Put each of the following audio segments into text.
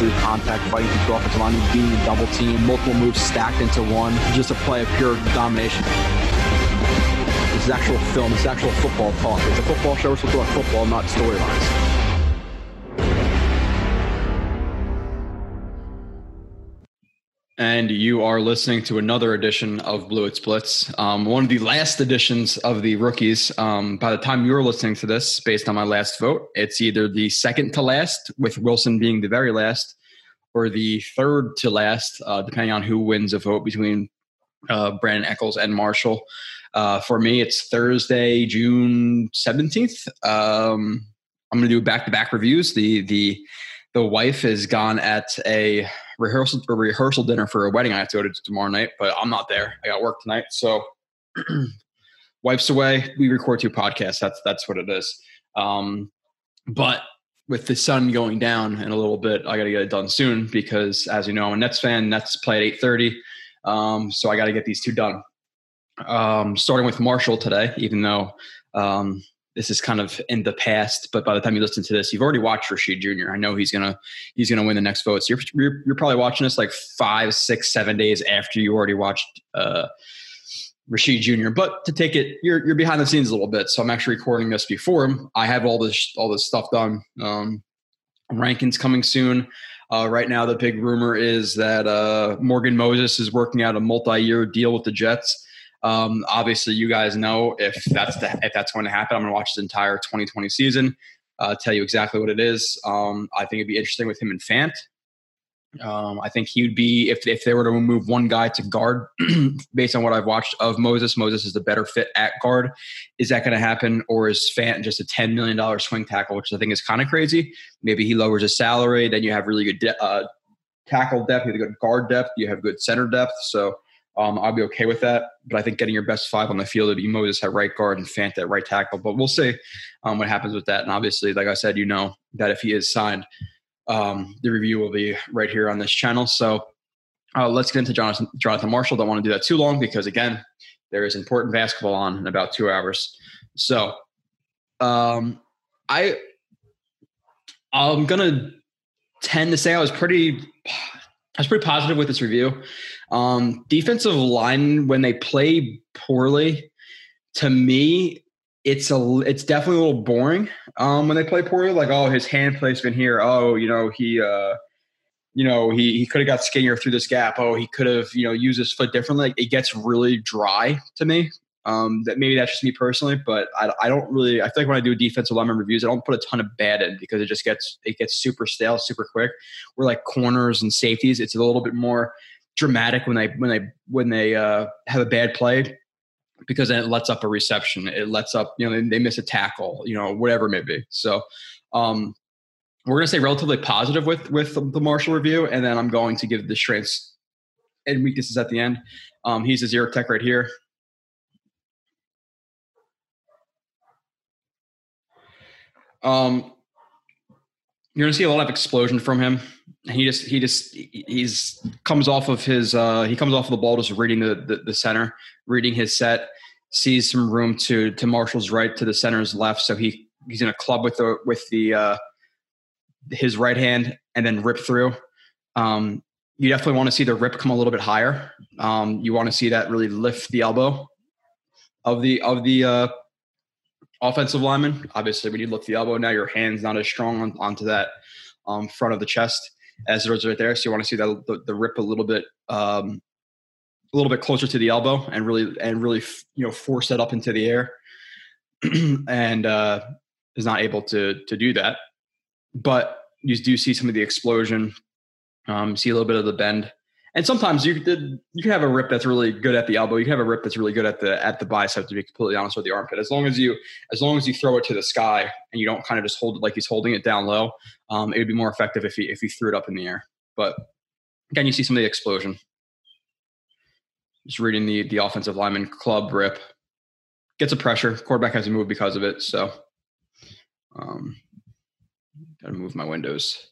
through contact, fighting through offensive line, being double team, multiple moves stacked into one, just a play of pure domination. This is actual film. This is actual football talk. It's a football show. We're supposed to talk football, not storylines. And you are listening to another edition of Blue It Splits, um, one of the last editions of the rookies. Um, by the time you're listening to this, based on my last vote, it's either the second to last, with Wilson being the very last, or the third to last, uh, depending on who wins a vote between uh, Brandin Echols and Marshall. Uh, for me, it's Thursday, June 17th. Um, I'm going to do back to back reviews. The, the, the wife is gone at a rehearsal a rehearsal dinner for a wedding I have to go to tomorrow night, but I'm not there. I got work tonight, so wife's away. We record two podcasts. That's that's what it is. Um, but with the sun going down in a little bit, I got to get it done soon because, as you know, I'm a Nets fan. Nets play at eight thirty, um, so I got to get these two done. Um, starting with Marshall today, even though um, this is kind of in the past, but by the time you listen to this, you've already watched Rashid Jr. I know he's gonna he's gonna win the next vote. So you're you're, you're probably watching this like five, six, seven days after you already watched uh, Rashid Jr. But to take it, you're you're behind the scenes a little bit. So I'm actually recording this before him. I have all this all this stuff done. Um, rankings coming soon. Uh, right now, the big rumor is that uh, Morgan Moses is working out a multi-year deal with the Jets. Um, obviously, you guys know if that's the, if that's going to happen, I'm going to watch his entire 2020 season. Uh, tell you exactly what it is. Um, I think it'd be interesting with him and Fant. Um, I think he would be if if they were to move one guy to guard, based on what I've watched of Moses. Moses is the better fit at guard. Is that going to happen, or is Fant just a ten million dollar swing tackle, which I think is kind of crazy? Maybe he lowers his salary, then you have really good de- uh, tackle depth, you have good guard depth, you have good center depth. So um, I'll be okay with that. But I think getting your best five on the field would be Moses at right guard and Fant at right tackle. But we'll see um, what happens with that. And obviously, like I said, you know that if he is signed, um, the review will be right here on this channel. So uh, let's get into Jonathan, Jonathan Marshall. Don't want to do that too long because, again, there is important basketball on in about two hours. So um, I, I'm to tend to say I was pretty I was pretty positive with this review. Um, defensive line when they play poorly, to me, it's a it's definitely a little boring. Um, when they play poorly, like oh his hand placement here, oh you know he uh, you know he he could have got skinnier through this gap. Oh he could have you know used his foot differently. Like, it gets really dry to me. Um, that maybe that's just me personally, but I, I don't really. I feel like when I do defensive lineman reviews, I don't put a ton of bad in because it just gets it gets super stale, super quick. We're like corners and safeties, it's a little bit more dramatic when they when they when they uh, have a bad play because then it lets up a reception. It lets up you know they, miss a tackle, you know whatever it may be. So um, we're going to stay relatively positive with with the Marshall review, and then I'm going to give the strengths and weaknesses at the end. Um, he's a zero tech right here. Um, you're gonna see a lot of explosion from him. He just he just he's comes off of his uh, he comes off of the ball just reading the, the, the center, reading his set, sees some room to to Marshall's right to the center's left, so he he's in a club with the with the uh, his right hand and then rip through. Um, you definitely want to see the rip come a little bit higher. Um, you want to see that really lift the elbow of the of the uh, offensive lineman. Obviously, when you lift the elbow now, your hand's not as strong on, onto that um, front of the chest as it was right there. So you want to see that the, the rip a little bit, um, a little bit closer to the elbow, and really and really you know force that up into the air, and uh, is not able to to do that. But you do see some of the explosion, um, see a little bit of the bend and sometimes you could you can have a rip that's really good at the elbow. You can have a rip that's really good at the at the bicep. To be completely honest with the armpit, as long as you as long as you throw it to the sky and you don't kind of just hold it like he's holding it down low, um, it would be more effective if he if he threw it up in the air. But again, you see some of the explosion. Just reading the the offensive lineman club rip gets a pressure. Quarterback has to move because of it. So, um, gotta move my windows.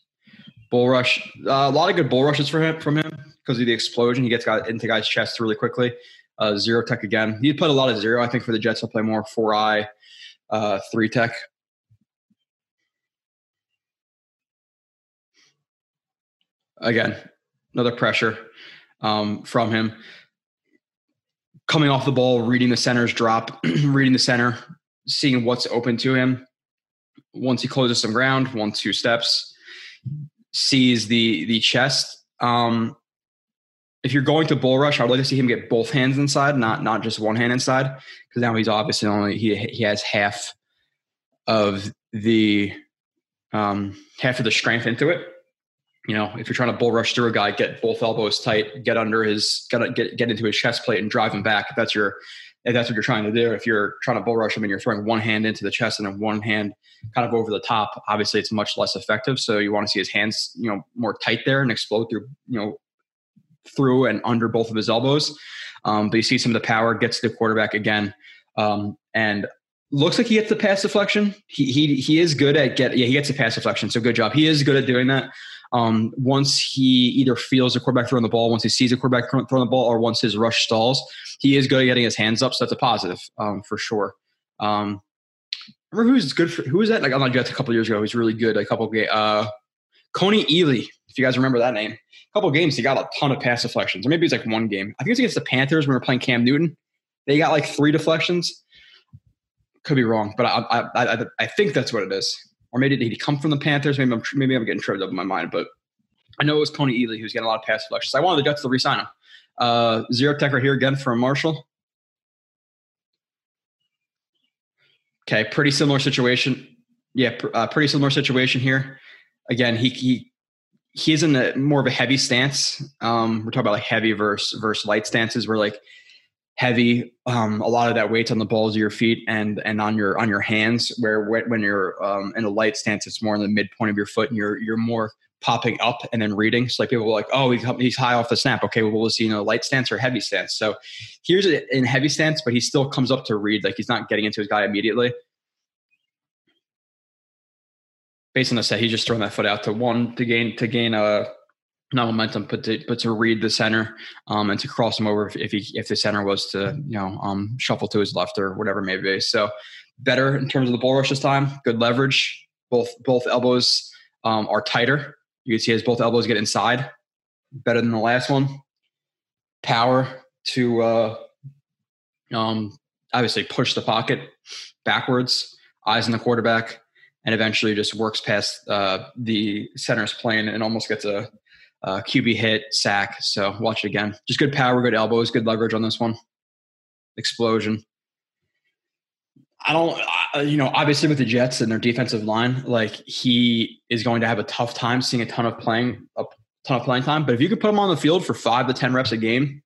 Bull rush, uh, a lot of good bull rushes for him from him because of the explosion. He gets got into guys' chests really quickly. Uh, zero tech again. He played a lot of zero. I think for the Jets, he'll play more four eye, uh, three tech. Again, another pressure um, from him. Coming off the ball, reading the center's drop, reading the center, seeing what's open to him. Once he closes some ground, one, two steps, sees the the chest. Um, if you're going to bull rush, I would like to see him get both hands inside, not not just one hand inside, because now he's obviously only he he has half of the um, half of the strength into it you know, if you're trying to bull rush through a guy, get both elbows tight, get under his, get get get into his chest plate and drive him back. If that's your, if that's what you're trying to do. If you're trying to bull rush him and you're throwing one hand into the chest and then one hand kind of over the top, obviously it's much less effective. So you want to see his hands, you know, more tight there and explode through, you know, through and under both of his elbows. Um, but you see some of the power gets the quarterback again, um, and looks like he gets the pass deflection. He he he is good at get yeah he gets a pass deflection. So good job. He is good at doing that um, once he either feels a quarterback throwing the ball, once he sees a quarterback throwing the ball, or once his rush stalls, he is good at getting his hands up. So that's a positive um, for sure. Um, remember who's good for who was that? Like on the Jets a couple years ago, he's really good. A couple of uh, Kony Ealy, if you guys remember that name. A couple games, he got a ton of pass deflections, or maybe it's like one game. I think it's against the Panthers when we were playing Cam Newton. They got like three deflections. Could be wrong, but I, I, I, I think that's what it is or maybe did he come from the Panthers? Maybe I'm maybe I'm getting tripped up in my mind, but I know it was Kony Ealy who's getting a lot of pass deflections. I wanted the Jets to resign him. Uh, zero tech right here again from Marshall. Okay, pretty similar situation. Yeah, pr- uh, pretty similar situation here. Again, he he he's in a more of a heavy stance. Um, we're talking about like heavy versus versus light stances, where like heavy. Um, a lot of that weight's on the balls of your feet and and on your on your hands. Where when you're um, in a light stance, it's more in the midpoint of your foot, and you're you're more popping up and then reading. So like people are like, oh, he's high off the snap. Okay, well, we'll see, you know, light stance or heavy stance. So here's it in heavy stance, but he still comes up to read. Like he's not getting into his guy immediately. Based on the set, he's just throwing that foot out to one to gain to gain a not momentum, but to but to read the center um, and to cross him over if, if he if the center was to you know um, shuffle to his left or whatever it may be. So better in terms of the bull rush this time. Good leverage. Both both elbows um, are tighter. You can see his both elbows get inside. Better than the last one. Power to uh, um, obviously push the pocket backwards. Eyes on the quarterback and eventually just works past uh, the center's plane and almost gets a uh, QB hit, sack. So watch it again. Just good power, good elbows, good leverage on this one. Explosion. I don't, uh, you know, obviously with the Jets and their defensive line, like he is going to have a tough time seeing a ton of playing, a ton of playing time. But if you could put him on the field for five to 10 reps a game,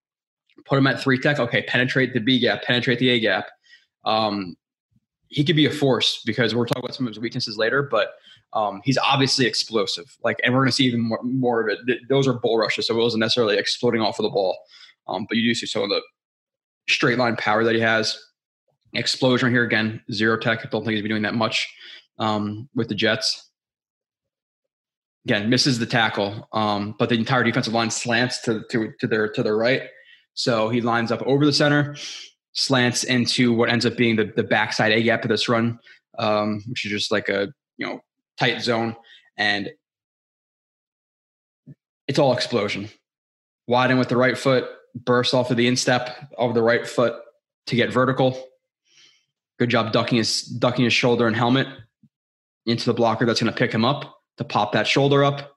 put him at three tech, okay, penetrate the B gap, penetrate the A gap. Um, he could be a force because we're talking about some of his weaknesses later, but um, he's obviously explosive. Like, and we're going to see even more, more, of it. Those are bull rushes, so it wasn't necessarily exploding off of the ball. Um, but you do see some of the straight line power that he has. Explosion here again, zero tech. I don't think he's been doing that much um, with the Jets. Again, misses the tackle, um, but the entire defensive line slants to to to their to their right. So he lines up over the center, slants into what ends up being the the backside A gap of this run, um, which is just like a you know tight zone, and it's all explosion. Widen with the right foot, burst off of the instep of the right foot to get vertical. Good job ducking his ducking his shoulder and helmet into the blocker that's going to pick him up to pop that shoulder up.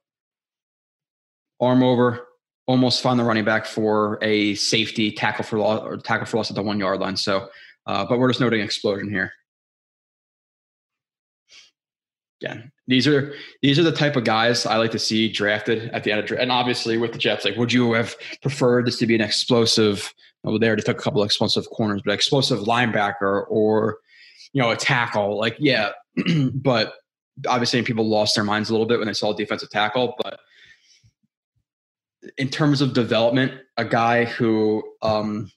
Arm over, almost find the running back for a safety tackle for loss or tackle for loss at the one yard line. So, uh, but we're just noting explosion here again, these are these are the type of guys I like to see drafted at the end of draft. And obviously, with the Jets, like, would you have preferred this to be an explosive? Well, they already took a couple of explosive corners, but explosive linebacker or you know a tackle. Like, yeah, but obviously, people lost their minds a little bit when they saw defensive tackle. But in terms of development, a guy who um,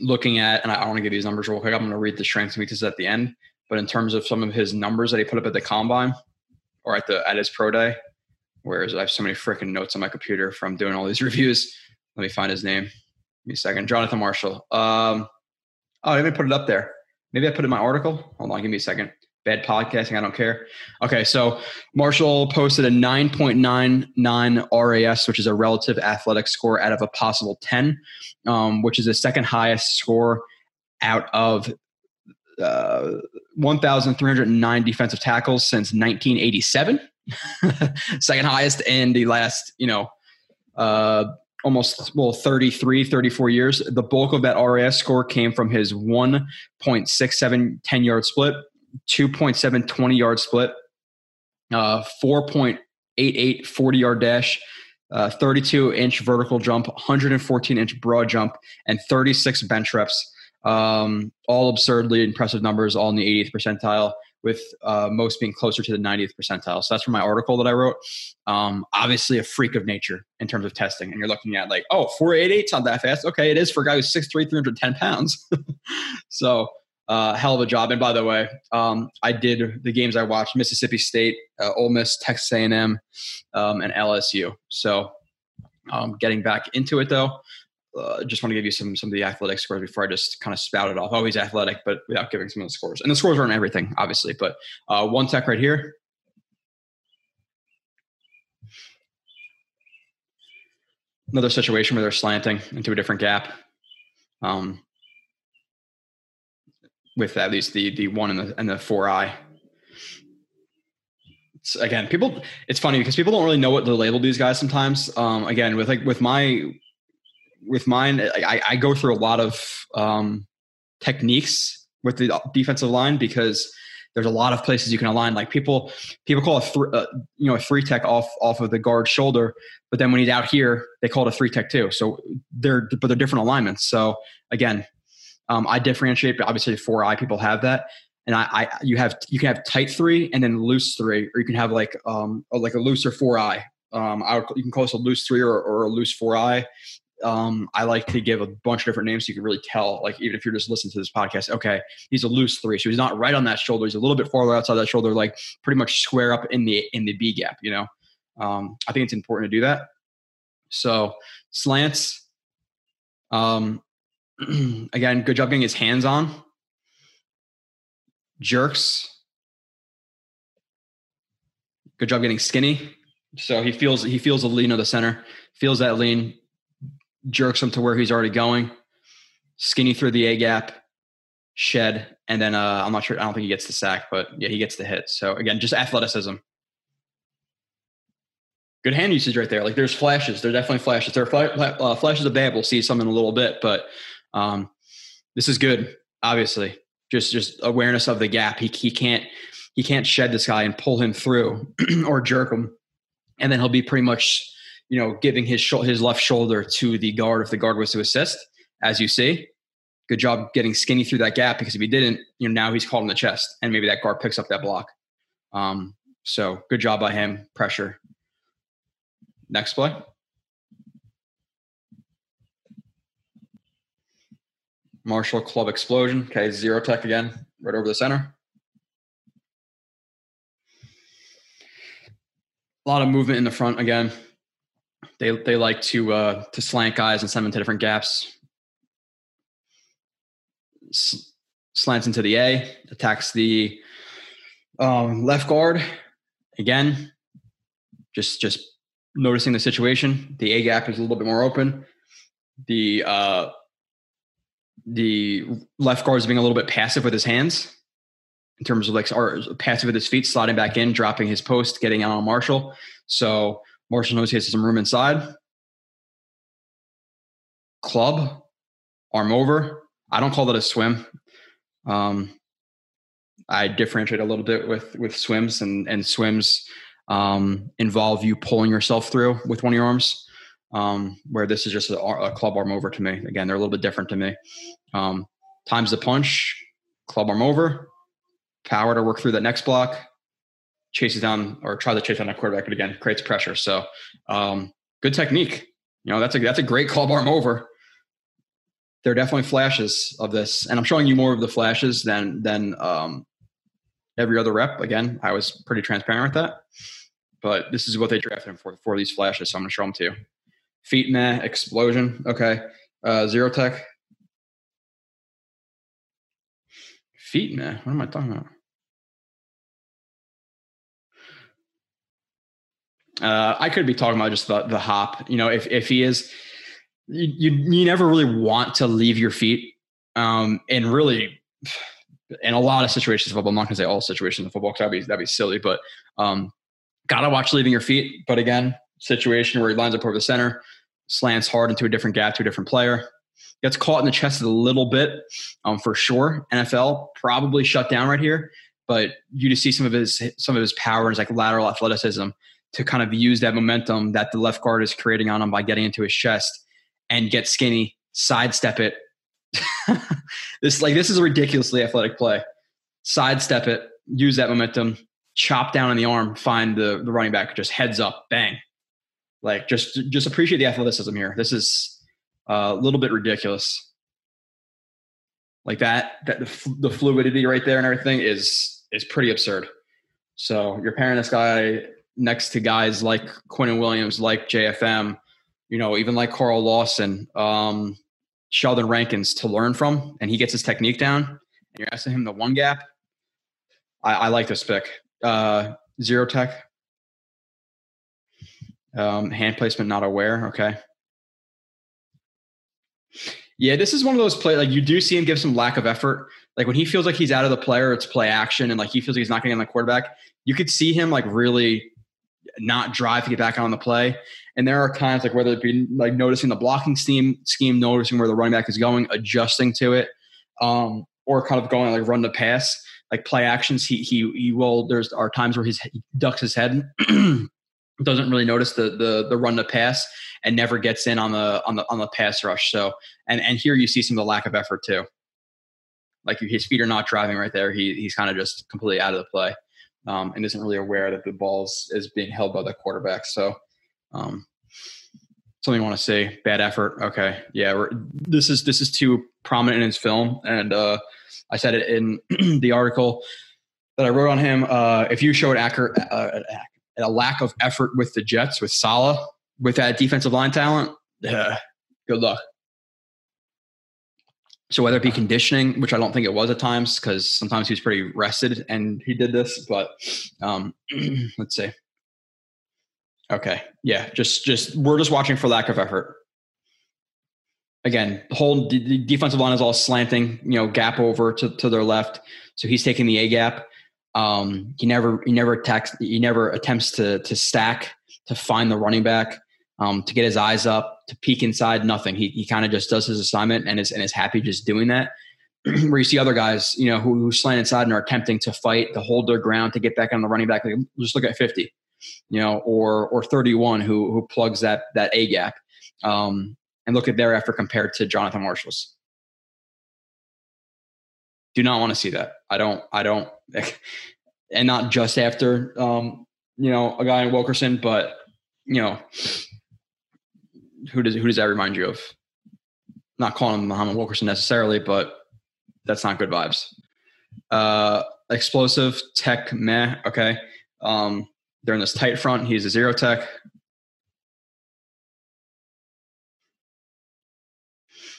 looking at, and I, I want to give his numbers real quick. I'm going to read the strengths and weaknesses at the end. But in terms of some of his numbers that he put up at the combine or at the at his pro day, Whereas I have so many freaking notes on my computer from doing all these reviews. Let me find his name. Give me a second. Jonathan Marshall. Um, oh, I didn't put it up there. Maybe I put it in my article. Hold on, give me a second. Bad podcasting, I don't care. Okay, so Marshall posted a 9.99 RAS, which is a relative athletic score out of a possible 10, um, which is the second highest score out of uh, 1,309 defensive tackles since 1987. Second highest in the last, you know, uh, almost well 33 34 years the bulk of that ras score came from his 1.67 10 yard split 2.7 20 yard split uh, 4.88 40 yard dash uh, 32 inch vertical jump 114 inch broad jump and 36 bench reps um, all absurdly impressive numbers, all in the 80th percentile, with uh, most being closer to the 90th percentile. So that's from my article that I wrote. Um, obviously, a freak of nature in terms of testing. And you're looking at like, oh, 488's not that fast. Okay, it is for a guy who's 6'3, 310 pounds. so, uh, hell of a job. And by the way, um, I did the games I watched: Mississippi State, uh, Ole Miss, Texas A&M, um, and LSU. So, um, getting back into it though, uh, just want to give you some some of the athletic scores before I just kind of spout it off. Oh, he's athletic, but without giving some of the scores. And the scores aren't everything, obviously. But uh, one tech right here. Another situation where they're slanting into a different gap. Um, with at least the the one and the and the four eye. Again, people. It's funny because people don't really know what to label these guys sometimes. Um, again, with like with my with mine, I, I go through a lot of um, techniques with the defensive line because there's a lot of places you can align. Like people, people call a th- uh, you know a three tech off off of the guard shoulder, but then when he's out here, they call it a three tech too. So they're but they're different alignments. So again, um, I differentiate. But obviously, four eye people have that, and I, I you have you can have tight three and then loose three, or you can have like um like a looser four eye. Um, I would, you can call this a loose three or, or a loose four eye um, I like to give a bunch of different names so you can really tell, like, even if you're just listening to this podcast, okay, he's a loose three. So he's not right on that shoulder. He's a little bit farther outside that shoulder, like pretty much square up in the in the B gap, you know. Um, I think it's important to do that. So slants, um, again, good job getting his hands on. Jerks. Good job getting skinny. So he feels he feels the lean of the center, feels that lean, jerks him to where he's already going, skinny through the A gap, shed, and then uh, I'm not sure. I don't think he gets the sack, but yeah, he gets the hit. So again, just athleticism. Good hand usage right there. Like there's flashes. There's definitely flashes. There are uh, flashes of bad. We'll see some in a little bit, but um, this is good. Obviously, just just awareness of the gap. He he can't he can't shed this guy and pull him through or jerk him, and then he'll be pretty much you know, giving his sh- his left shoulder to the guard if the guard was to assist, as you see. Good job getting skinny through that gap because if he didn't, you know, now he's caught in the chest and maybe that guard picks up that block. Um, so good job by him. Pressure. Next play. Marshall Club Explosion. Okay, zero tech again, right over the center. A lot of movement in the front again. They they like to uh, to slant guys and send them to different gaps. Slants into the A, attacks the um, left guard. Again, just just noticing the situation. The A gap is a little bit more open. The uh, the left guard is being a little bit passive with his hands in terms of like or passive with his feet, sliding back in, dropping his post, getting out on Marshall. So Marshall knows he has some room inside. Club, arm over. I don't call that a swim. Um, I differentiate a little bit with with swims, and and swims um, involve you pulling yourself through with one of your arms. Um, where this is just a, a, club arm over to me. Again, they're a little bit different to me. Um, times the punch, club arm over, power to work through that next block, chases down or tries to chase down a quarterback, but again, creates pressure. So um, good technique. You know, that's a that's a great club arm over. There are definitely flashes of this, and I'm showing you more of the flashes than than um, every other rep. Again, I was pretty transparent with that, but this is what they drafted him for for these flashes. So I'm going to show them to you. Feet meh, explosion. Okay. Uh, zero tech. Feet meh. What am I talking about? Uh, I could be talking about just the, the hop. You know, if, if he is, you, you, you never really want to leave your feet. Um, and really, in a lot of situations of football, I'm not gonna say all situations of football because that'd be that'd be silly, but um, gotta watch leaving your feet. But again, situation where he lines up over the center, slants hard into a different gap to a different player, gets caught in the chest a little bit, um, for sure. NFL probably shut down right here, but you just see some of his some of his power and his like lateral athleticism to kind of use that momentum that the left guard is creating on him by getting into his chest and get skinny, sidestep it. this like this is a ridiculously athletic play. Sidestep it, use that momentum, chop down on the arm, find the the running back, just heads up, bang. Like just just appreciate the athleticism here. This is uh, a little bit ridiculous. Like that, that the, the fluidity right there and everything is is pretty absurd. So you're pairing this guy next to guys like Quinnen Williams, like JFM, you know, even like Carl Lawson, um, Sheldon Rankins to learn from, and he gets his technique down. And you're asking him the one gap. I, I like this pick. Uh, zero tech. Um, hand placement not aware. Okay. Yeah, this is one of those play like you do see him give some lack of effort. Like when he feels like he's out of the player, it's play action, and like he feels like he's not getting on the quarterback. You could see him like really not drive to get back on the play. And there are times like whether it be like noticing the blocking scheme, scheme, noticing where the running back is going, adjusting to it, um, or kind of going like run the pass, like play actions. He he he will. There's are times where he's, he ducks his head, doesn't really notice the the the run the pass, and never gets in on the on the on the pass rush. So and and here you see some of the lack of effort too. Like his feet are not driving right there. He he's kind of just completely out of the play um, and isn't really aware that the ball is being held by the quarterback. So, um, something you want to say? Bad effort. Okay, yeah, this is this is too prominent in his film, and uh, I said it in the article that I wrote on him. Uh, if you showed accurate, uh, a lack of effort with the Jets with Saleh with that defensive line talent, good luck. So whether it be conditioning, which I don't think it was at times, because sometimes he was pretty rested and he did this, but um, let's see. Okay, yeah, just just we're just watching for lack of effort. Again, the whole d- defensive line is all slanting, you know, gap over to, to their left, so he's taking the A gap. Um, he never he never attacks he never attempts to to stack to find the running back um, to get his eyes up, to peek inside, nothing. He, he kind of just does his assignment and is, and is happy just doing that. Where you see other guys, you know, who, who slant inside and are attempting to fight, to hold their ground, to get back on the running back. Like, just look at 50, you know, or, or 31 who, who plugs that, that A gap. Um, and look at their effort compared to Jonathan Marshall's. Do not want to see that. I don't, I don't, and not just after, um, you know, a guy in Wilkerson, but, you know, who does who does that remind you of? Not calling him Muhammad Wilkerson necessarily, but that's not good vibes. Uh, explosive tech meh. Okay, um, they're in this tight front. He's a zero tech.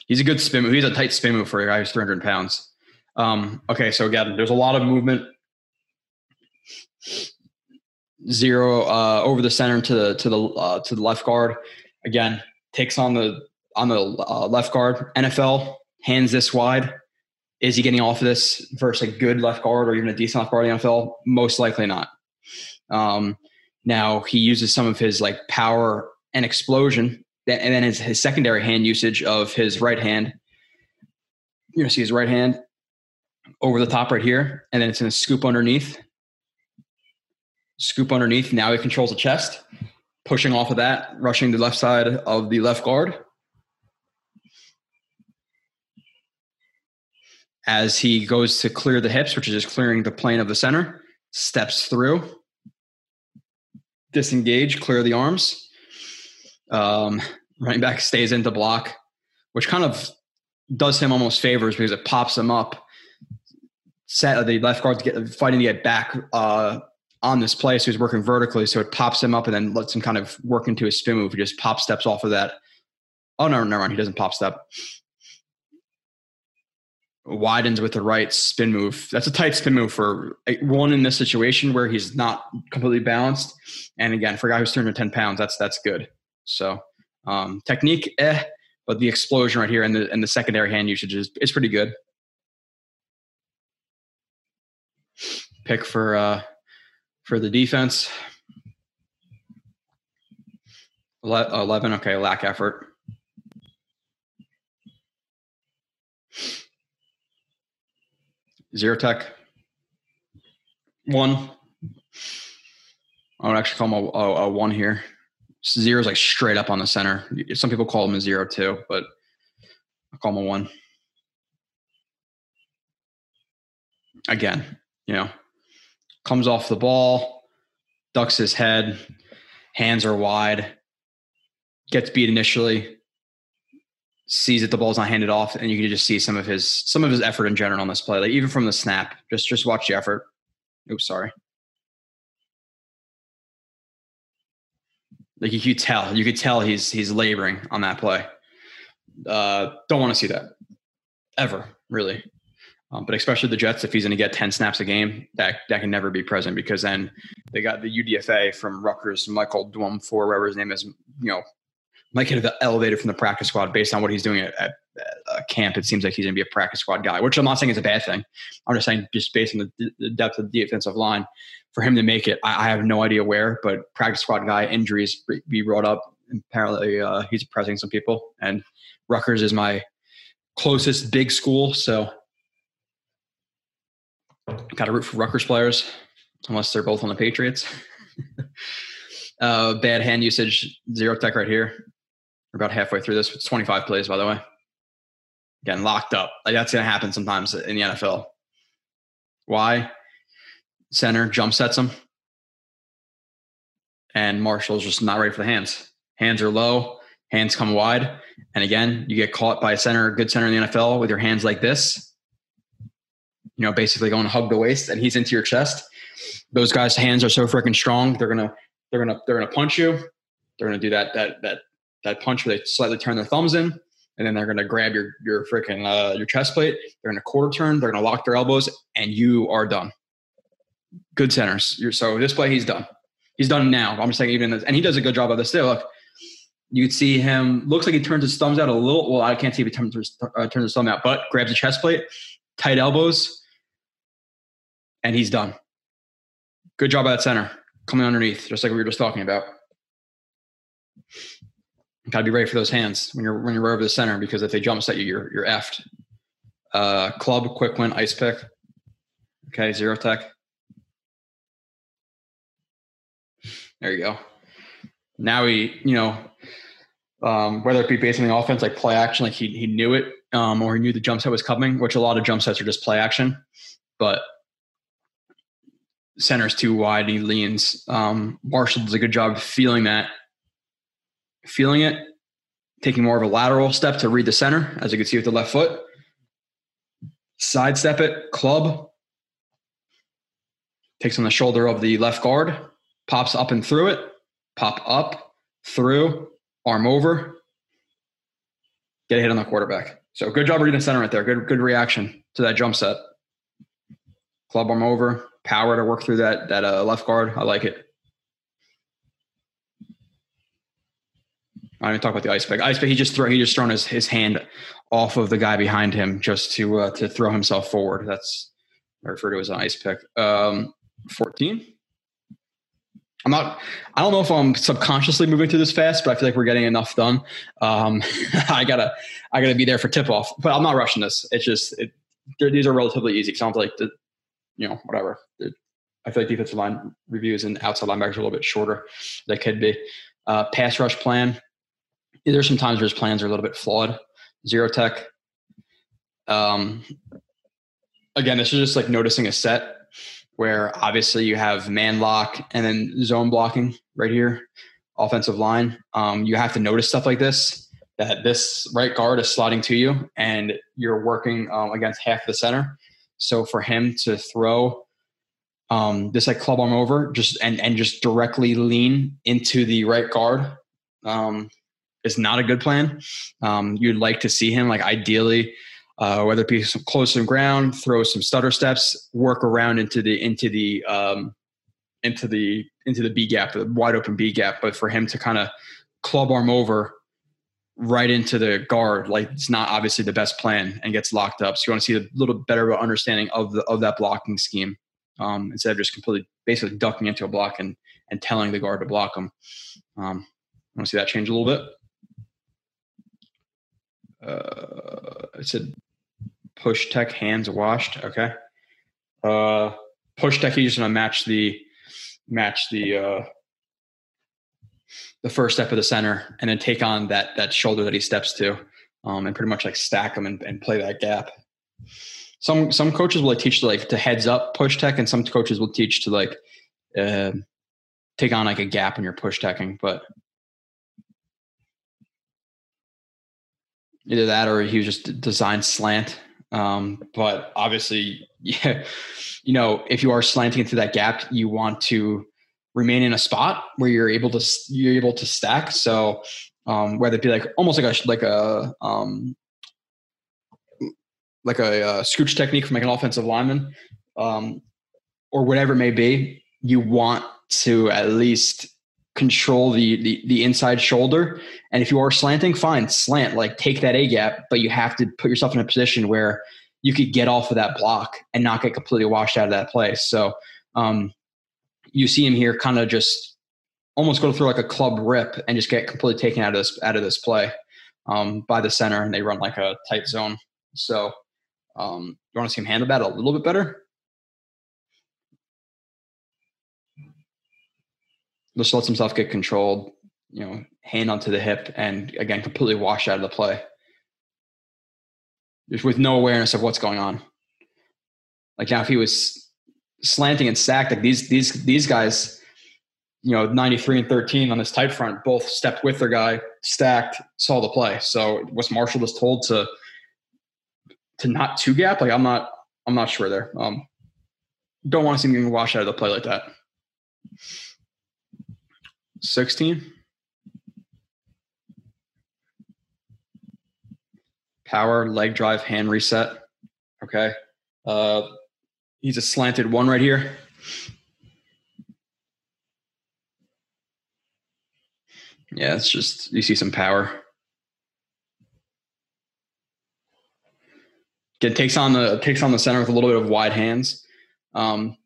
He's a good spin move. He's a tight spin move for a guy who's 300 pounds. Um, okay, so again, there's a lot of movement. Zero uh, over the center to the to the uh, to the left guard again takes on the on the uh, left guard. NFL hands this wide. Is he getting off of this versus a good left guard or even a decent left guard in the NFL? Most likely not. Um, now he uses some of his like power and explosion, and then his, his secondary hand usage of his right hand. You're gonna see his right hand over the top right here, and then it's gonna scoop underneath. Scoop underneath. Now he controls the chest pushing off of that, rushing the left side of the left guard. As he goes to clear the hips, which is just clearing the plane of the center, steps through, disengage, clear the arms. Um, running back stays into block, which kind of does him almost favors because it pops him up. Set the left guard to get, fighting to get back uh, on this play, so he's working vertically, so it pops him up and then lets him kind of work into a spin move. He just pop steps off of that. Oh no, never mind. He doesn't pop step. Widens with the right spin move. That's a tight spin move for one in this situation where he's not completely balanced. And again, for a guy who's 310 pounds, that's that's good. So um, technique, eh, but the explosion right here and the and the secondary hand usage is, is pretty good. Pick for uh, for the defense. 11, okay, lack effort. Zero tech. One. I would actually call him a, a, a one here. Zero is like straight up on the center. Some people call him a zero too, but I call him a one. Again, you know, comes off the ball, ducks his head, hands are wide, gets beat initially, sees that the ball's not handed off, and you can just see some of his some of his effort in general on this play. Like even from the snap, just just watch the effort. Oops, sorry. Like you could tell, you could tell he's he's laboring on that play. Uh, don't want to see that ever, really. Um, but especially the Jets, if he's going to get ten snaps a game, that that can never be present because then they got the UDFA from Rutgers, Michael Dwumfour whatever his name is. You know, might get elevated from the practice squad based on what he's doing at, at, at camp. It seems like he's going to be a practice squad guy, which I'm not saying is a bad thing. I'm just saying just based on the, the depth of the defensive line, for him to make it, I, I, have no idea where. But practice squad guy injuries be brought up. Apparently, uh, he's pressing some people, and Rutgers is my closest big school, so got to root for Rutgers players, unless they're both on the Patriots. uh, bad hand usage, zero tech right here. We're about halfway through this. It's 25 plays, by the way. Getting locked up. Like that's going to happen sometimes in the NFL. Why? Center jump sets him. And Marshall's just not ready for the hands. Hands are low, hands come wide. And again, you get caught by a center, a good center in the NFL with your hands like this. You know, basically going hug the waist and he's into your chest. Those guys' hands are so freaking strong. They're gonna, they're gonna, they're gonna punch you. They're gonna do that, that, that that punch where they slightly turn their thumbs in, and then they're to grab your your freaking uh, your chest plate. They're to quarter turn. They're to lock their elbows, and you are done. Good centers. You're, so this play, he's done. He's done now. I'm just saying, even this, and he does a good job of this too. Look, you could see him. Looks like he turns his thumbs out a little. Well, I can't see if he turns his, uh, turns his thumb out, but grabs the chest plate, tight elbows, and he's done. Good job at center, coming underneath, just like we were just talking about got to be ready for those hands when you're when you're right over the center because if they jump set you, you're you're effed. Uh, club, quick win, ice pick. Okay, zero tech. There you go. Now he, you know, um, whether it be based on the offense, like play action, like he he knew it, um, or he knew the jump set was coming, which a lot of jump sets are just play action, but center's too wide. He leans. Um, Marshall does a good job feeling that feeling it, taking more of a lateral step to read the center, as you can see with the left foot. Sidestep it, club, takes on the shoulder of the left guard, pops up and through it, pop up, through, arm over, get a hit on the quarterback. So good job reading the center right there. Good, good reaction to that jump set. Club arm over, power to work through that that uh, left guard. I like it. I didn't talk about the ice pick. Ice pick. He just throw. He just thrown his, his hand off of the guy behind him just to uh, to throw himself forward. That's I refer to as an ice pick. Um, Fourteen. I'm not. I don't know if I'm subconsciously moving through this fast, but I feel like we're getting enough done. Um, I gotta. I gotta be there for tip off, but I'm not rushing this. It's just it, these are relatively easy. Sounds like the, you know, whatever. I feel like defensive line reviews and outside linebackers are a little bit shorter. They could be. Uh, pass rush plan there's some times where his plans are a little bit flawed. Zero tech. Um, again, this is just like noticing a set where obviously you have man lock and then zone blocking right here, offensive line. Um, you have to notice stuff like this that this right guard is sliding to you and you're working um, against half the center. So for him to throw um, just like club arm over, just and and just directly lean into the right guard. Um, is not a good plan. Um, you'd like to see him like ideally, uh, whether it be some close the ground, throw some stutter steps, work around into the into the um, into the into the B gap, the wide open B gap. But for him to kind of club arm over right into the guard, like it's not obviously the best plan and gets locked up. So you want to see a little better understanding of the of that blocking scheme um, instead of just completely basically ducking into a block and and telling the guard to block them. Um, I want to see that change a little bit. Uh, it said push tech hands washed. Okay. Uh, push tech. He's going to match the match the uh, the first step of the center, and then take on that that shoulder that he steps to, um, and pretty much like stack them and, and play that gap. Some some coaches will like teach like to heads up push tech, and some coaches will teach to like uh, take on like a gap in you're push teching, but either that or he was just designed slant. Um, but obviously, yeah, you know, if you are slanting into that gap, you want to remain in a spot where you're able to you're able to stack. So um, whether it be like almost like a like a um, like a, a scooch technique from like an offensive lineman, um, or whatever it may be, you want to at least control the, the the inside shoulder. And if you are slanting, fine, slant, like take that A gap, but you have to put yourself in a position where you could get off of that block and not get completely washed out of that place. So um, you see him here kind of just almost go through like a club rip and just get completely taken out of this out of this play um, by the center, and they run like a tight zone. So um, you want to see him handle that a little bit better. just lets himself get controlled, you know, hand onto the hip, and again, completely washed out of the play. Just with no awareness of what's going on. Like now, if he was slanting and stacked, like these these these guys, you know, 93 and 13 on this tight front, both stepped with their guy, stacked, saw the play. So was Marshall just told to to not two gap? Like I'm not I'm not sure there. Um don't want to see him getting washed out of the play like that. 16. Power, leg drive, hand reset. Okay. Uh, he's a slanted one right here. Yeah, it's just, you see some power. Again, takes on the takes on the center with a little bit of wide hands. Um,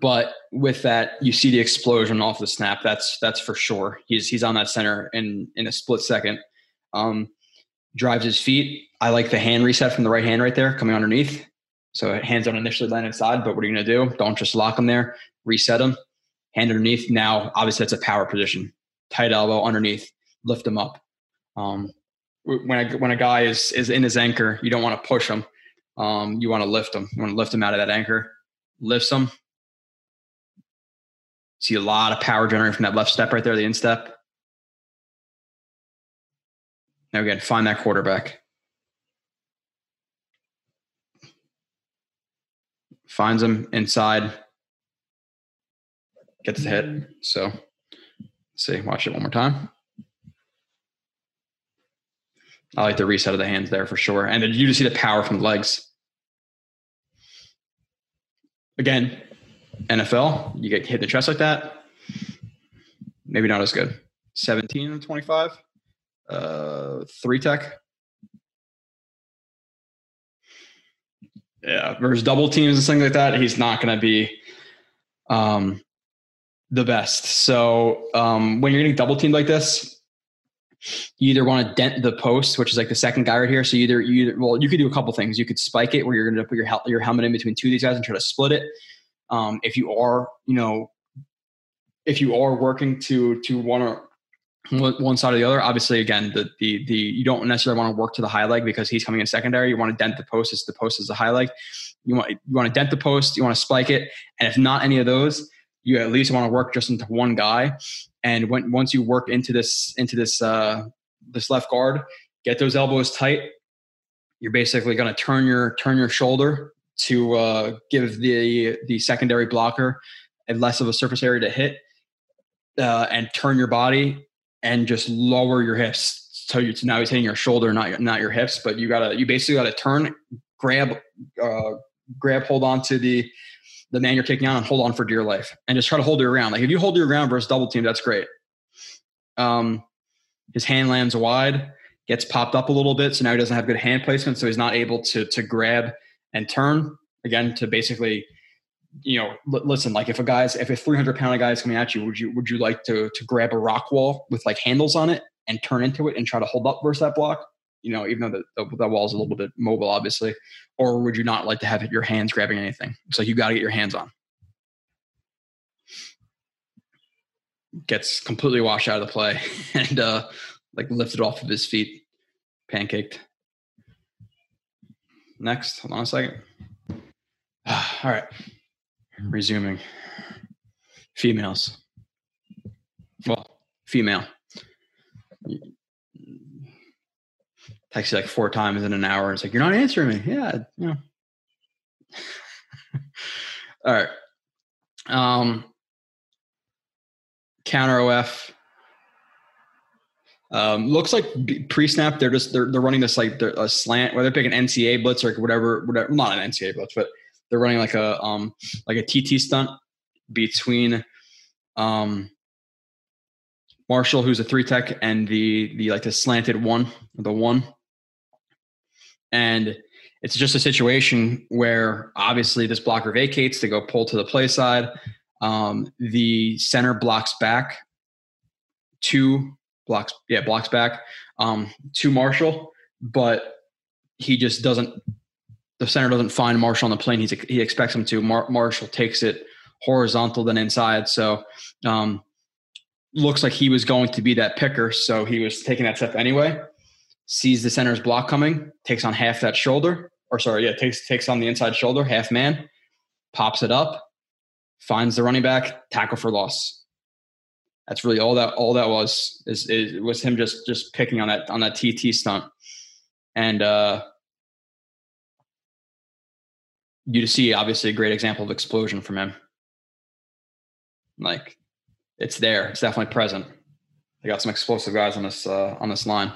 but with that, you see the explosion off the snap. That's that's for sure. He's he's on that center in in a split second. Um, drives his feet. I like the hand reset from the right hand right there coming underneath. So hands don't initially land inside, but what are you going to do? Don't just lock them there. Reset them. Hand underneath. Now, obviously, that's a power position. Tight elbow underneath. Lift them up. Um, when a, when a guy is is in his anchor, you don't want to push him. Um, you want to lift him. You want to lift him out of that anchor. Lifts him. See a lot of power generating from that left step right there, the instep. Now again, find that quarterback. Finds him inside. Gets the hit. So let's see, watch it one more time. I like the reset of the hands there for sure. And you just see the power from the legs. Again, NFL, you get hit in the chest like that, maybe not as good. 17 and 25, uh, three tech. Yeah, versus double teams and things like that, he's not going to be um, the best. So um, when you're getting double teamed like this, you either want to dent the post, which is like the second guy right here. So either you well, you could do a couple things. You could spike it where you're going to put your hel- your helmet in between two of these guys and try to split it. Um, if you are, you know, if you are working to to one or one side or the other, obviously, again, the the the you don't necessarily want to work to the high leg because he's coming in secondary. You want to dent the post as the post is the high leg. You want you want to dent the post. You want to spike it, and if not any of those, you at least want to work just into one guy. And when once you work into this into this uh, this left guard, get those elbows tight. You're basically going to turn your turn your shoulder to uh, give the the secondary blocker a less of a surface area to hit, uh, and turn your body and just lower your hips. So you now he's hitting your shoulder, not your, not your hips, but you gotta you basically gotta turn, grab, uh, grab, hold on to the the man you're taking on and hold on for dear life and just try to hold your ground. Like if you hold your ground versus double team, that's great. Um, his hand lands wide, gets popped up a little bit, so now he doesn't have good hand placement, so he's not able to to grab and turn again to basically, you know, l- listen. Like if a guy's if a 300 pound guy is coming at you, would you would you like to to grab a rock wall with like handles on it and turn into it and try to hold up versus that block? You know, even though the, the, the wall is a little bit mobile, obviously, or would you not like to have your hands grabbing anything? So you got to get your hands on. Gets completely washed out of the play and uh, like lifted off of his feet, pancaked. Next, hold on a second. All right, resuming. Females. Well, female. Text you like four times in an hour. It's like, you're not answering me. Yeah. Yeah. All right. Um, counter OF. Um, looks like pre-snap. They're just they're, they're running this like a slant, whether they're picking NCA blitz or whatever, whatever. Not an NCA blitz, but they're running like a um like a TT stunt between um Marshall, who's a three tech, and the the like the slanted one, the one. And it's just a situation where obviously this blocker vacates to go pull to the play side. Um, the center blocks back two blocks, yeah, blocks back um, to Marshall, but he just doesn't. The center doesn't find Marshall on the plane. He's he expects him to. Mar- Marshall takes it horizontal then inside. So um, looks like he was going to be that picker. So he was taking that step anyway. Sees the center's block coming, takes on half that shoulder, or sorry, yeah, takes takes on the inside shoulder, half man, pops it up, finds the running back, tackle for loss. That's really all that all that was is, is was him just just picking on that on that TT stunt, and uh, you see obviously a great example of explosion from him. Like it's there, it's definitely present. They got some explosive guys on this uh, on this line.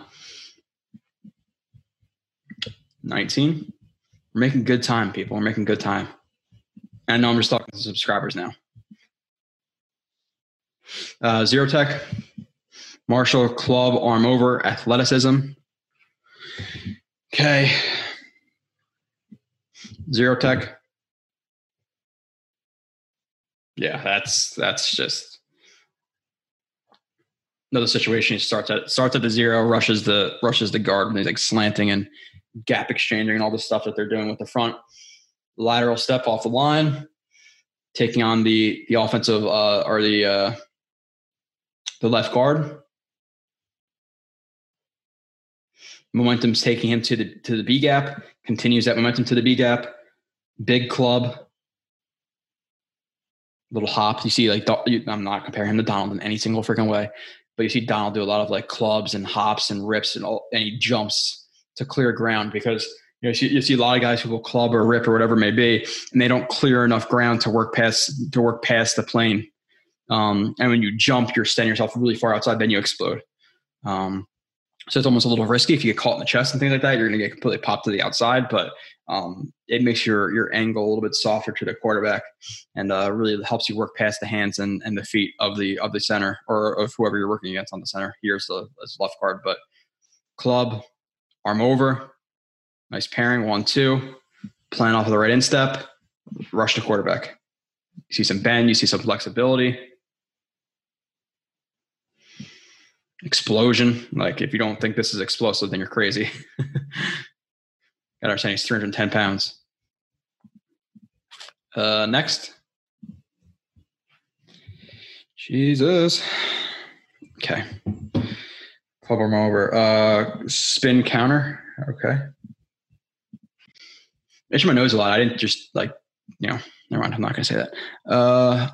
19. We're making good time, people. We're making good time. I know I'm just talking to subscribers now. Uh, Zero Tech, Marshall Club Arm Over Athleticism. Okay. Zero Tech. Yeah, that's that's just another situation. He starts at starts at the zero, rushes the rushes the guard when he's like slanting and gap exchanging and all the stuff that they're doing with the front lateral step off the line, taking on the the offensive uh, or the uh, the left guard. Momentum's taking him to the to the B gap. Continues that momentum to the B gap. Big club. Little hop. You see, like I'm not comparing him to Donald in any single freaking way, but you see Donald do a lot of like clubs and hops and rips and all, and he jumps to clear ground because you know you see, a lot of guys who will club or rip or whatever it may be, and they don't clear enough ground to work past to work past the plane. Um, and when you jump, you're setting yourself really far outside, then you explode. Um, so it's almost a little risky if you get caught in the chest and things like that. You're going to get completely popped to the outside, but um, it makes your your angle a little bit softer to the quarterback, and uh, really helps you work past the hands and, and the feet of the of the center or of whoever you're working against on the center. Here's the left guard, but club arm over, nice pairing, one, two, plan off of the right instep, rush to quarterback. You see some bend, you see some flexibility. Explosion. Like if you don't think this is explosive, then you're crazy. Got our he's 310 pounds. Uh, next. Jesus. Okay. Club arm over. Uh, spin counter. Okay. Itch my nose a lot. I didn't just like, you know, never mind. I'm not going to say that. Uh,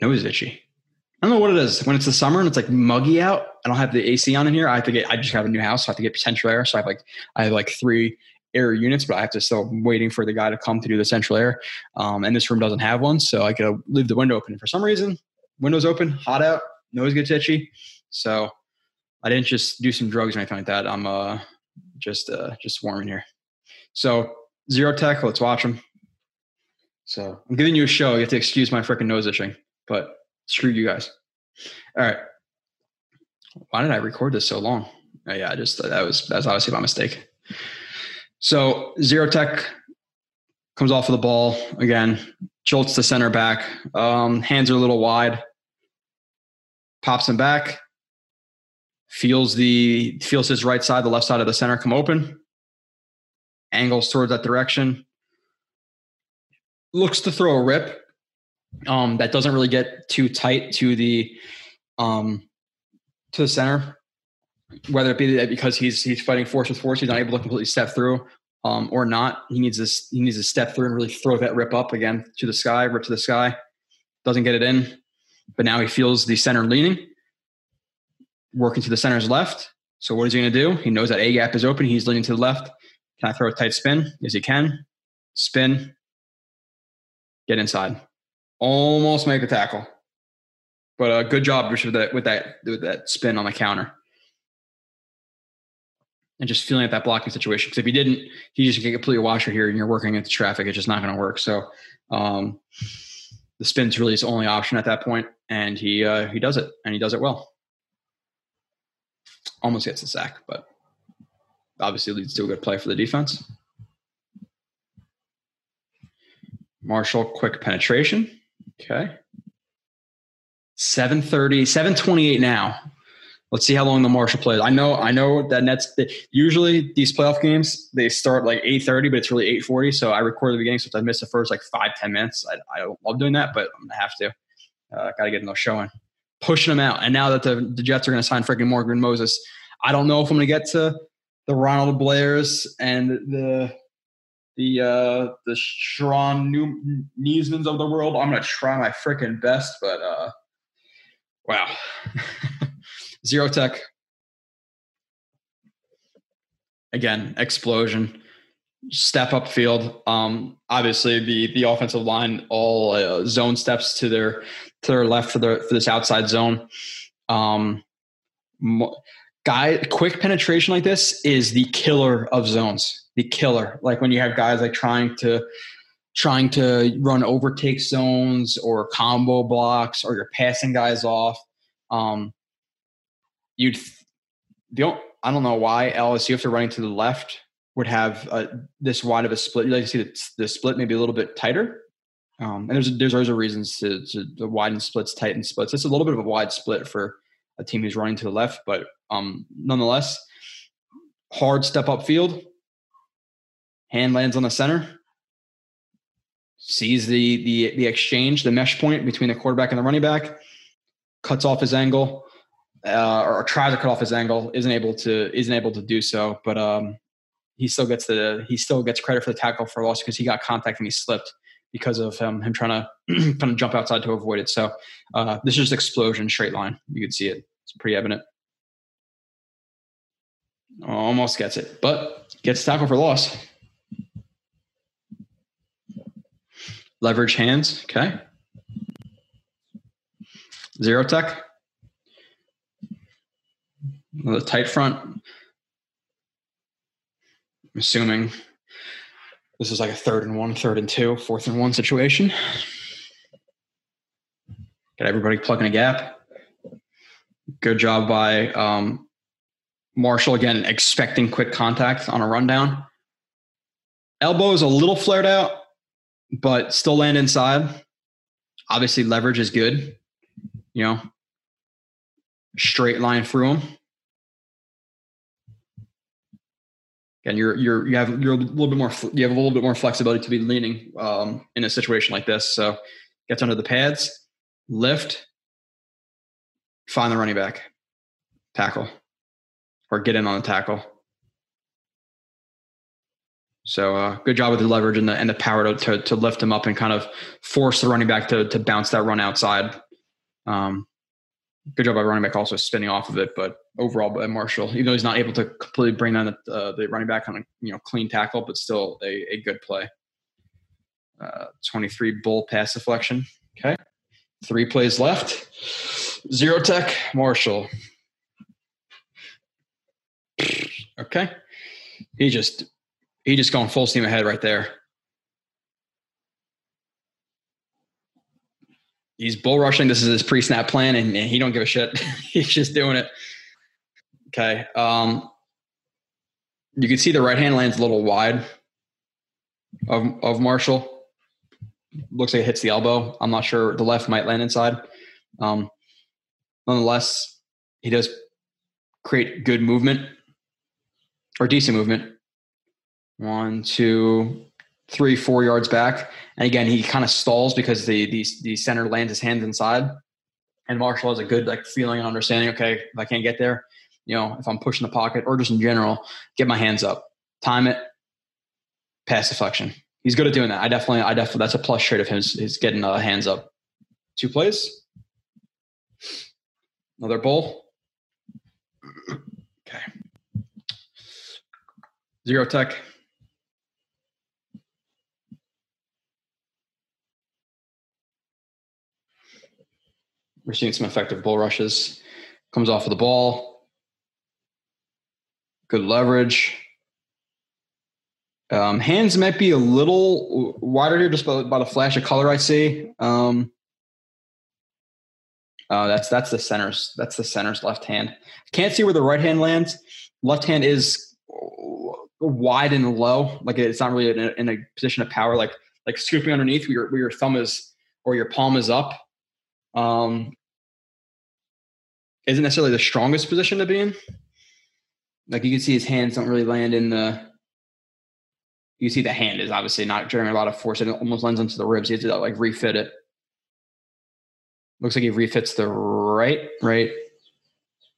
nose itchy. I don't know what it is. When it's the summer and it's like muggy out, I don't have the AC on in here. I have to get. I just have a new house, so I have to get central air. So I have like I have like three air units, but I have to still waiting for the guy to come to do the central air. Um, and this room doesn't have one, so I could leave the window open. For some reason, windows open, hot out, nose gets itchy. So I didn't just do some drugs or anything like that. I'm uh just uh just warming here. So zero tech, let's watch them. So I'm giving you a show. You have to excuse my freaking nose itching, but screw you guys. All right. Why did I record this so long? Oh, yeah, I just that was that's obviously my mistake. So zero tech comes off of the ball again, jolts the center back. Um, hands are a little wide. Pops him back. Feels the feels his right side, the left side of the center come open. Angles towards that direction. Looks to throw a rip. Um, that doesn't really get too tight to the um, to the center whether it be that because he's he's fighting force with force, he's not able to completely step through, um, or not. He needs this. He needs to step through and really throw that rip up again to the sky, rip to the sky. Doesn't get it in, but now he feels the center leaning, working to the center's left. So what is he going to do? He knows that A gap is open. He's leaning to the left. Can I throw a tight spin? Yes, he can. Spin. Get inside. Almost make a tackle, but a uh, good job with that with that with that spin on the counter and just feeling at that blocking situation. Because if you didn't, you just get completely washer here and you're working into traffic. It's just not going to work. So um, the spin's really his only option at that point, and he uh, he does it, and he does it well. Almost gets the sack, but obviously leads to a good play for the defense. Marshall, quick penetration. Okay. 730, 728 now. Let's see how long the Marshall plays. I know, I know that Nets. Usually these playoff games they start like eight thirty, but it's really eight forty. So I record the beginning, so I missed the first like five ten minutes. I, I love doing that, but I'm gonna have to. Uh, Got to get enough showing, pushing them out. And now that the, the Jets are gonna sign freaking Morgan Moses, I don't know if I'm gonna get to the Ronald Blairs and the the uh the Sharrod Neasmans of the world. I'm gonna try my freaking best, but uh wow. Zero Tech. Again, explosion. Step up field. Um, obviously, the the offensive line all uh, zone steps to their to their left for the for this outside zone. Um, guy, quick penetration like this is the killer of zones. The killer, like when you have guys like trying to trying to run overtake zones or combo blocks, or you're passing guys off. Um, you'd the I don't know why LSU if they're running to the left would have uh, this wide of a split. You like to see the, the split maybe a little bit tighter. Um, and there's there's always a reasons to, to widen splits, tighten splits. It's a little bit of a wide split for a team who's running to the left, but um, nonetheless, hard step up field. Hand lands on the center. Sees the the the exchange, the mesh point between the quarterback and the running back. Cuts off his angle uh, or tries to cut off his angle, isn't able to isn't able to do so. But um, he still gets the he still gets credit for the tackle for loss because he got contact and he slipped because of him him trying to kind of jump outside to avoid it. So uh, this is just explosion straight line. You can see it. It's pretty evident. Almost gets it, but gets tackle for loss. Leverage hands. Okay. Zero tech the tight front. I'm assuming this is like a third and one, third and two, fourth and one situation. Got everybody plugging a gap. Good job by um, Marshall again, expecting quick contact on a rundown. Elbow is a little flared out, but still land inside. Obviously, leverage is good. You know, straight line through him. And you're you're you have you're a little bit more you have a little bit more flexibility to be leaning um, in a situation like this. So gets under the pads, lift, find the running back, tackle, or get in on the tackle. So uh, good job with the leverage and the and the power to, to, to lift him up and kind of force the running back to to bounce that run outside. Um, good job by running back also spinning off of it, but overall by Marshall, even though he's not able to completely bring down the, uh, the running back on a you know clean tackle, but still a, a good play. Uh, 23 bull pass deflection. Okay. Three plays left. Zero tech, Marshall. Okay. He just he just going full steam ahead right there. He's bull rushing. This is his pre snap plan, and, and, he don't give a shit. he's just doing it. Okay. Um, you can see the right hand lands a little wide of of Marshall. Looks like it hits the elbow. I'm not sure. The left might land inside. Um, nonetheless, he does create good movement or decent movement. One, two, three, four yards back. And again, he kind of stalls because the, the, the center lands his hands inside. And Marshall has a good like feeling and understanding. Okay, if I can't get there, you know, if I'm pushing the pocket or just in general, get my hands up, time it, pass deflection. He's good at doing that. I definitely, I definitely, that's a plus trait of him is, getting uh, hands up. Two plays. Another bull. Okay. Zero tech. We're seeing some effective bull rushes. Comes off of the ball. Good leverage. Um, hands might be a little wider here, just by, by the flash of color I see. Um, uh, that's that's the center's that's the center's left hand. Can't see where the right hand lands. Left hand is wide and low, like it's not really in a, in a position of power, like like scooping underneath where your, where your thumb is or your palm is up um, isn't necessarily the strongest position to be in. Like you can see his hands don't really land in the. You see the hand is obviously not generating a lot of force. It almost lands into the ribs. He has to like refit it. Looks like he refits the right, right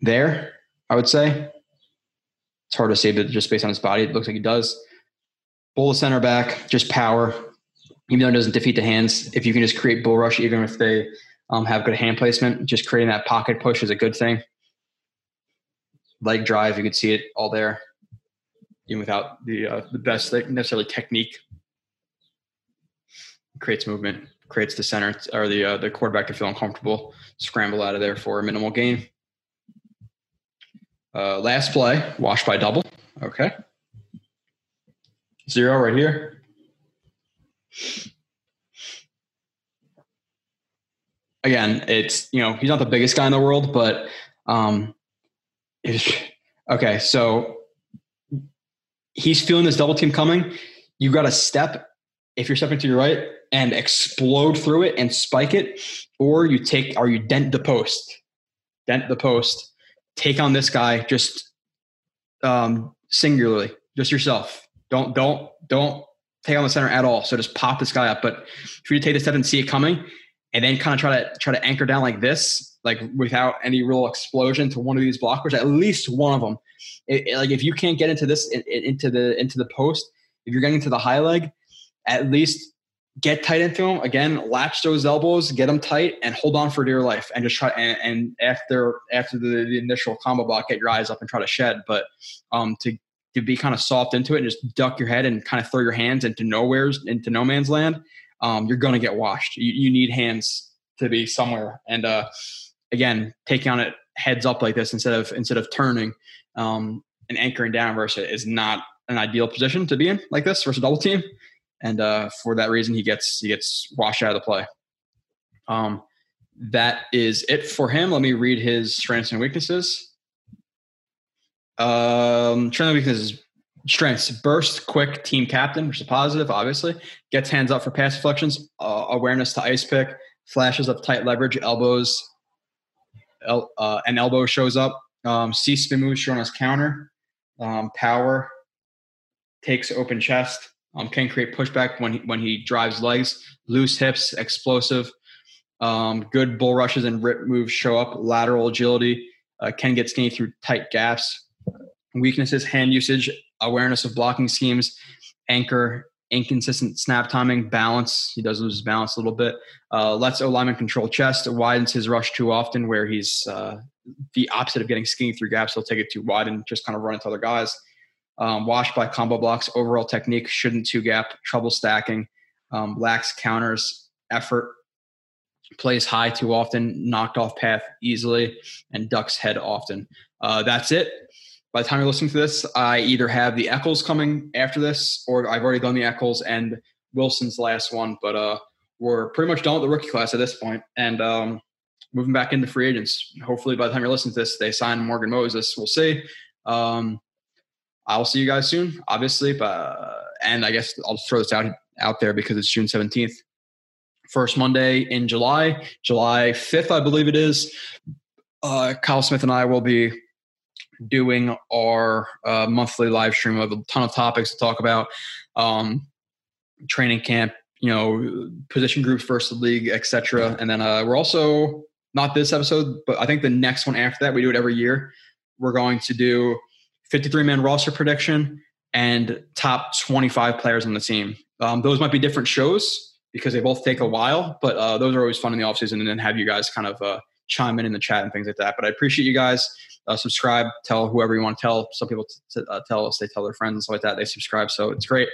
there. I would say it's hard to say, but just based on his body, it looks like he does. Bull the center back, just power. Even though it doesn't defeat the hands, if you can just create bull rush, even if they um, have good hand placement. Just creating that pocket push is a good thing. Leg drive, you can see it all there, even without the uh, the best necessarily technique. Creates movement, creates the center or the uh, the quarterback to feel uncomfortable, scramble out of there for a minimal gain. Uh, last play, wash by double. Okay. Zero right here again, it's you know he's not the biggest guy in the world, but um, okay. So he's feeling this double team coming. You got to step if you're stepping to your right and explode through it and spike it, or you take or you dent the post, dent the post, take on this guy just um, singularly, just yourself. Don't don't don't take on the center at all. So just pop this guy up. But if you take the step and see it coming, and then kind of try to try to anchor down like this, like without any real explosion to one of these blockers, at least one of them. It, it, like if you can't get into this into the into the post, if you're getting to the high leg, at least get tight into them again. Latch those elbows, get them tight, and hold on for dear life. And just try and, and after after the, the, initial combo block, get your eyes up and try to shed. But um, to to be kind of soft into it and just duck your head and kind of throw your hands into nowhere's into no man's land um, you're going to get washed. You, you, need hands to be somewhere. And uh, again, taking on it heads up like this instead of instead of turning um, and anchoring down versus is not an ideal position to be in like this versus double team. And uh, for that reason, he gets he gets washed out of the play. Um, that is it for him. Let me read his strengths and weaknesses. Um, strengths and weaknesses Strengths: burst, quick, team captain, which is positive, obviously. Gets hands up for pass deflections, uh, awareness to ice pick, flashes of tight leverage, elbows, el- uh, an elbow shows up. Um, C spin moves shown as counter. Um, power takes open chest. Um, can create pushback when he, when he drives legs. Loose hips, explosive. Um, good bull rushes and rip moves show up. Lateral agility uh, can get skinny through tight gaps. Weaknesses: hand usage, awareness of blocking schemes, anchor, inconsistent snap timing, balance. He does lose his balance a little bit. Uh, lets O lineman control chest, widens his rush too often, where he's uh, the opposite of getting skinny through gaps. He'll take it too wide and just kind of run into other guys. Um, washed by combo blocks. Overall technique shouldn't two gap. Trouble stacking. Um, lacks counters. Effort. Plays high too often. Knocked off path easily and ducks head often. Uh, that's it by the time you're listening to this, I either have the Echols coming after this, or I've already done the Echols and Wilson's last one. But uh, we're pretty much done with the rookie class at this point, and um, moving back into free agents. Hopefully, by the time you're listening to this, they sign Morgan Moses. We'll see. Um, I'll see you guys soon, obviously. But uh, and I guess I'll throw this out out there because it's June 17th, first Monday in July, July 5th, I believe it is. Uh, Kyle Smith and I will be doing our uh, monthly live stream of a ton of topics to talk about um, training camp you know position groups versus league etc and then uh, we're also not this episode but i think the next one after that we do it every year. We're going to do 53 man roster prediction and top 25 players on the team. Um, those might be different shows because they both take a while but uh, those are always fun in the offseason and then have you guys kind of uh, chime in in the chat and things like that. But i appreciate you guys uh, subscribe, tell whoever you want to tell. Some people t- uh, tell us, they tell their friends and stuff like that. They subscribe. So it's great.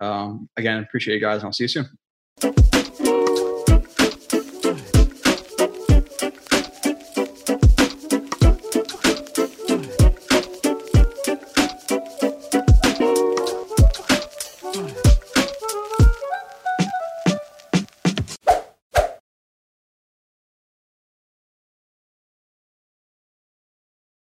Um, again, appreciate you guys and I'll see you soon.